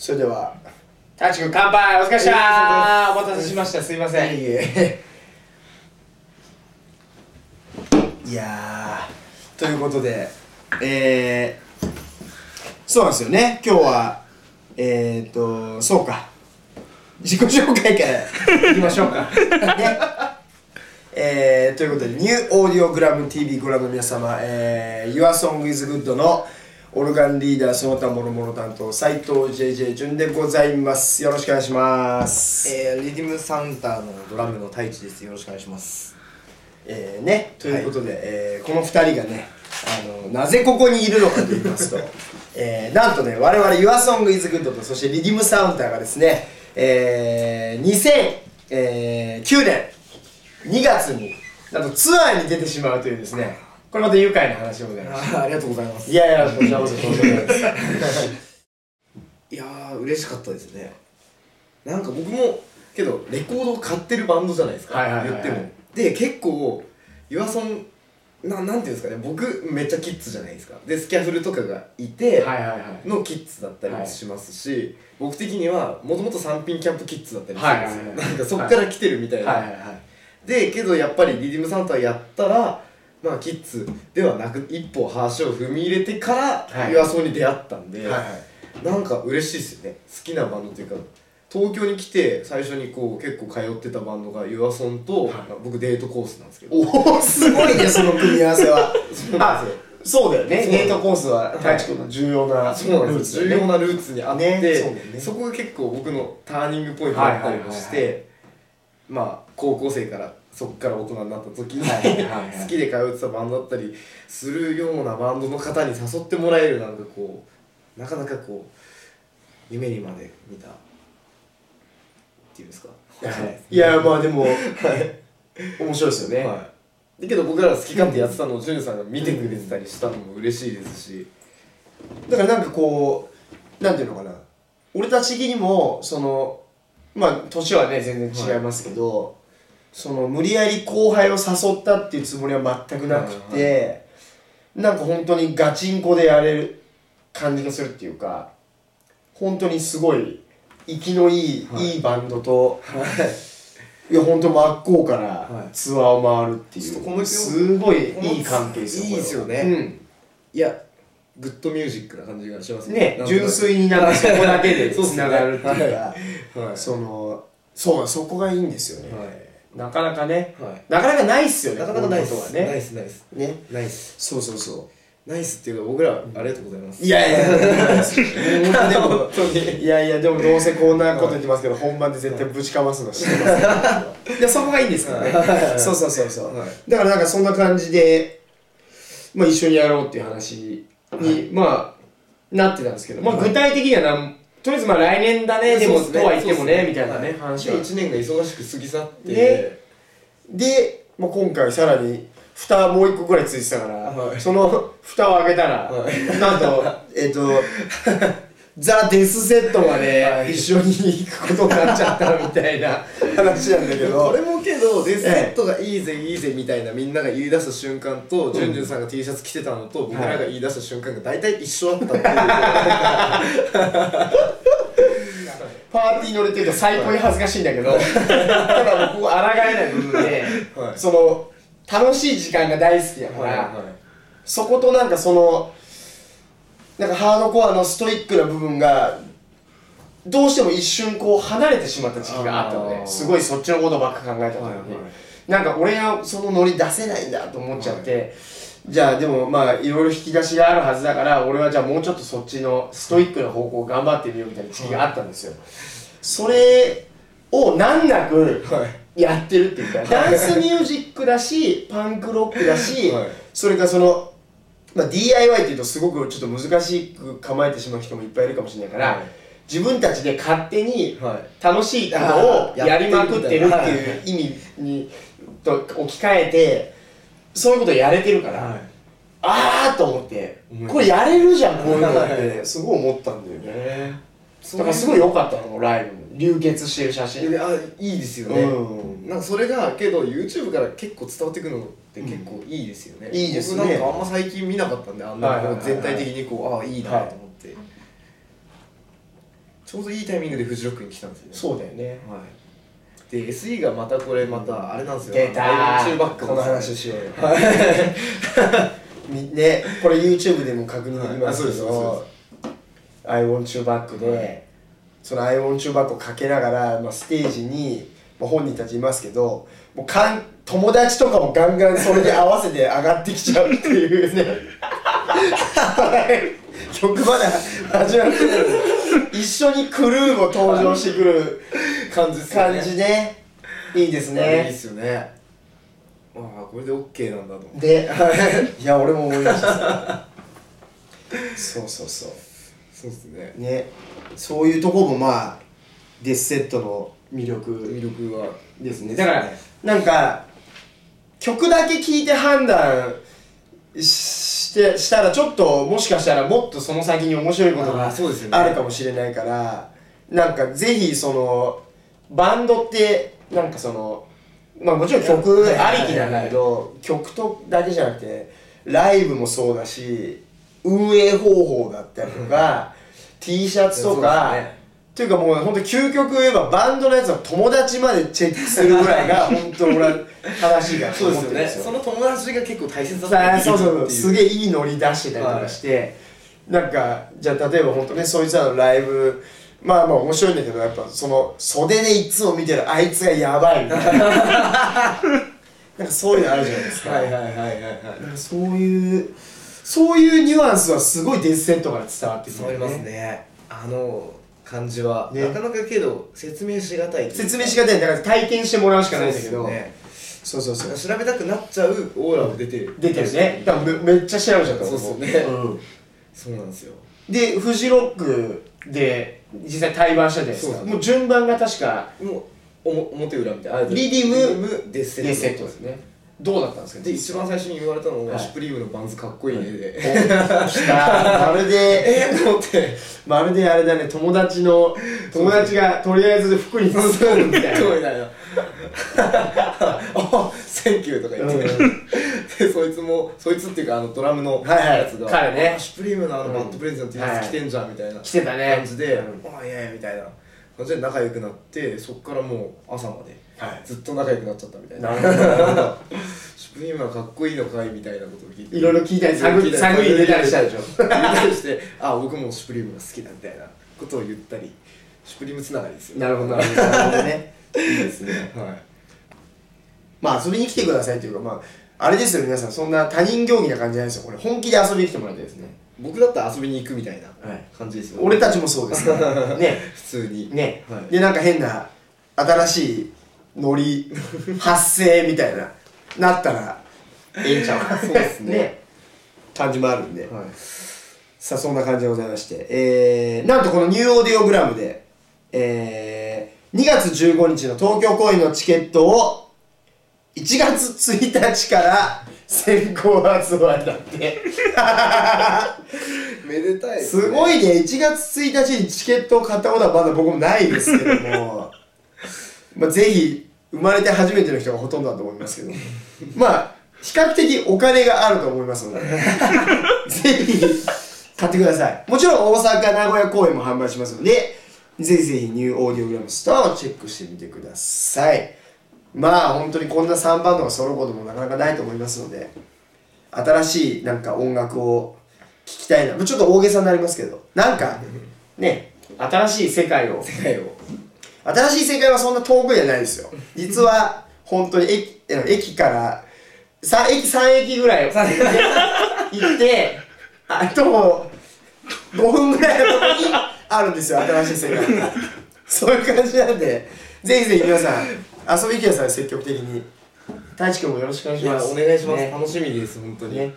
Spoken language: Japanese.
それでは。タチ君乾杯お疲れっした。お待たせしました。すいません。いえ。いやー。ということでえー、そうなんですよね。今日はえー、っとそうか。自己紹介からいきましょうか。ね。えー、ということでニューオーディオグラム TV ご覧の皆様、えー、Your Song is Good のオルガンリーダーその他もろもろ担当斉藤 JJ 潤でございます。よろしくお願いします。えー、リディムサンターのドラムの太一です。よろしくお願いします。えー、ねということで、えーこの2人がねあのなぜここにいるのかと言いますと、えーなんとね我々 YourSongIsGood とそしてリディムサウンターがですね、えー、2009年2月になんとツアーに出てしまうというですねこれまた愉快な話でございます。あありがとうございます。いやいやこちらこそとんでもないです。いやー嬉しかったですね。なんか僕もけどレコードを買ってるバンドじゃないですか、はいはいはいはい。言っても。で結構ユアソンななんていうんですかね。僕めっちゃキッズじゃないですか。でスキャフルとかがいて、のキッズだったりもしますし、僕的にはもともと三品キャンプキッズだったりするんですよ、はいはいはいなんかそっから来てるみたいな、はいはいはいでけどやっぱりリディムサンタやったらまあキッズではなく一歩足を踏み入れてからはい。ユアソンに出会ったんで、はいはい。なんか嬉しいですよね。好きなバンドというか東京に来て最初にこう結構通ってたバンドがユアソンと、はい。僕デートコースなんですけど。おおすごいね その組み合わせは。そうなんですよ。そうだよね。デートコースは太一君の重要なそうなんですよ。重要なルーツにあって、ねそね。そこが結構僕のターニングポイントだったりもして、はいはい。まあ高校生からそこから大人になった時に、はいはいはい。好きで通ってたバンドだったりするようなバンドの方に誘ってもらえるなんかこうなかなかこう夢にまで見たっていうんですか？い。やまあでも面白いですよね、はい、だけど僕らが好き勝手やってたのをジュンさんが見てくれてたりしたのも嬉しいですし、だからなんかこうなんていうのかな。俺たち的にもそのまあ年はね全然違いますけど、その無理やり後輩を誘ったっていうつもりは全くなくて、なんか本当にガチンコでやれる感じがするっていうか本当にすごい生きのいい、い、いバンドと、い。や本当真っ向からはい。ツアーを回るっていう、ちょっとこのすごいいい関係ですよいいですよね。うん。いやグッドミュージックな感じがしますね。純粋になんかそこだけでつながるっていうかはい。そのそうそこがいいんですよね、はいなかなかねはい。なかなかないっすよねなかなかないっす。ね。ナイスナイスね。ナイスそうそうそナイスっていうか僕らありがとうございます。ういやいや。いやいやでも本当にいやいやでもどうせこんなこと言ってますけど本番で絶対ぶちかますの知ってますいやそこがいいんですからね。そうそうそうそう、はい。だからなんかそんな感じで、まあ、一緒にやろうっていう話に、まあなってたんですけど、まあ、具体的にはなんとりあえずまあ来年だねでもとは言ってもねみたいなねはい。話は。で1年が忙しく過ぎ去って。ね。で、まあ、今回さらに蓋もう一個ぐらいついてたから、はい。その蓋を開けたら、はい。なんとえっ、と ザ・デスセットまではい。一緒に行くことになっちゃったみたいな。話なんだけど。これもけどデスセットがいいぜいいぜみたいなみんなが言い出した瞬間と、ジュンジュンさんが T シャツ着てたのと僕らが言い出した瞬間が大体一緒だったっていう、パーティーに乗るっていうと最高に恥ずかしいんだけど、ただ僕抗えない部分で、はい。その楽しい時間が大好きだから、そことなんかそのなんかハードコアのストイックな部分がどうしても一瞬こう離れてしまった時期があったので、すごいそっちのことばっか考えたのに、はいはい。なんか俺はそのノリ出せないんだと思っちゃって、じゃあでもまあいろいろ引き出しがあるはずだから俺はじゃあもうちょっとそっちのストイックな方向を頑張ってみようみたいな時期があったんですよ。それを難なくはい。やってるっていうか、ダンスミュージックだし、パンクロックだし、はい。それからその、まあ、DIY っていうとすごくちょっと難しく構えてしまう人もいっぱいいるかもしれないから、はい。自分たちで勝手にはい。楽しいことをやりまくってるっていいう意味にと置き換えてそういうことやれてるから、はい。ああと思ってこれやれるじゃんこういうのっはてすごい思ったんだよね。えだからすごい良かったのライブ流血してる写真。あいいですよね、うん。なんかそれがけど YouTube から結構伝わってくるのって結構いいですよね、いいですね。僕なんかあんま最近見なかったんであんなはいはいはいはい。こう全体的にこうああいいなと思って、ちょうどいいタイミングでフジロックに来たんですよね。そうだよね。はい。で SE がまたこれまたあれなんですよ。出たアイロン中バックこの話しよう。よみ ねこれ YouTube でも確認できますけど「I want you back で」その「I want you back」をかけながら、まあ、ステージに、まあ、本人たちいますけどもうかん友達とかもガンガンそれに合わせて上がってきちゃうっていうね。曲まだ始まって一緒にクルーも登場してくる感じですよね。感じね。いいですね。いいっねすよね。ああこれで OK なんだと思って。でい。や俺も思いました。そうそうそう。そうですね。ね。そういうとこもまあデスセットの魅力。魅力はですね。だからなんか曲だけ聴いて判断してしたらちょっともしかしたらもっとその先に面白いことあがあるかもしれないからなんかぜひそのバンドってなんかそのまあもちろん曲ありきなんだけど曲とだけじゃなくてライブもそうだし運営方法だったりとか T シャツとか、っていうかもう本当究極言えばバンドのやつは友達までチェックするぐらいが 本当俺は正しいかなとそう思ですよ。ね。その友達が結構大切だったそうそうそう。すげええいいノリ出してたりとかして、なんかじゃあ例えば本当ねそいつらのライブまあまあ面白いんだけどやっぱその袖でいつも見てるあいつがやばいみたいな。なんかそういうのあるじゃないですか、はいはいはいはいはい。そういうそういうニュアンスはすごいデスセットから伝わってくる伝わりますね。あの感じは、ね。なかなかけど説明しがたいというか。説明しがたいだから体験してもらうしかないんだけど。そうそうそうそう。調べたくなっちゃうオーラも出てる出てるね。だからめめっちゃ調べちゃったそうっすよねうん。そうなんですよ。でフジロックで実際対バンしたじゃないですそうもう順番が確かもうおも表裏みたいな。リディムリデセット。デセットですね。どうだったんですか？で一番最初に言われたのが、はい。シュプリームのバンズかっこいいねで、お来た。まるで。えーと思ってまるであれだね友達の友達がとりあえず服に包むみたいそうみなたいなあセンキューとか言って、うんでそいつもそいつっていうかあのドラムのはいはい。やつが、彼ね。あシュプリームのあのバッドプレゼント T シャツ着てんじゃんみたいな来てたね。感じで、うん。おいえみたいな感じで仲良くなってそっからもう朝まではい。ずっと仲良くなっちゃったみたいな。なるほど。なシュプリームはかっこいいのかいみたいなことを聞いていろいろ聞いたり探り探り入れたりしたでしょ。聞いたりして あ僕もシュプリームが好きだみたいなことを言ったり。シュプリームつながりですよ。なるほどなるほど。なるほどね。いいですね。はい。まあ遊びに来てくださいっていうかまああれですよ皆さん。そんな他人行儀な感じじゃないですよ。これ本気で遊びに来てもらいたいですね僕だったら遊びに行くみたいなはい。感じですよ、俺たちもそうですから ね。普通に。ね、はい。でなんか変な新しいノリ 発生みたいななったらええんちゃうそうですね。感じもあるんで、はい。さあそんな感じでございまして。えー、なんとこのニューオーディオグラムでえー、2月15日の東京公演のチケットを1月1日から先行発売だって。めでたいです,、すごいね、1月1日にチケットを買ったことはまだ僕もないですけども、まあ、ぜひ、生まれて初めての人がほとんどだと思いますけど、まあ、比較的お金があると思いますので、ぜひ、買ってください。もちろん大阪、名古屋公演も販売しますので、ぜひぜひニューオーディオグラムストアをチェックしてみてください。まあ、本当にこんな3バンドが揃うこともなかなかないと思いますので、新しいなんか音楽を聞きたいな。ちょっと大げさになりますけど、なんか、ね、新しい世界を、世界を。新しい世界はそんな遠くじゃないですよ。実は、本当に駅、え駅から、3駅、3駅ぐらい。を行って、あと、5分ぐらいのとこにあるんですよ、新しい世界が。そういう感じなんで、ぜひぜひ皆さん、遊びに来てください、積極的に。太一君もよろしくお願いします。お願いします、ね楽しみです本当に、ね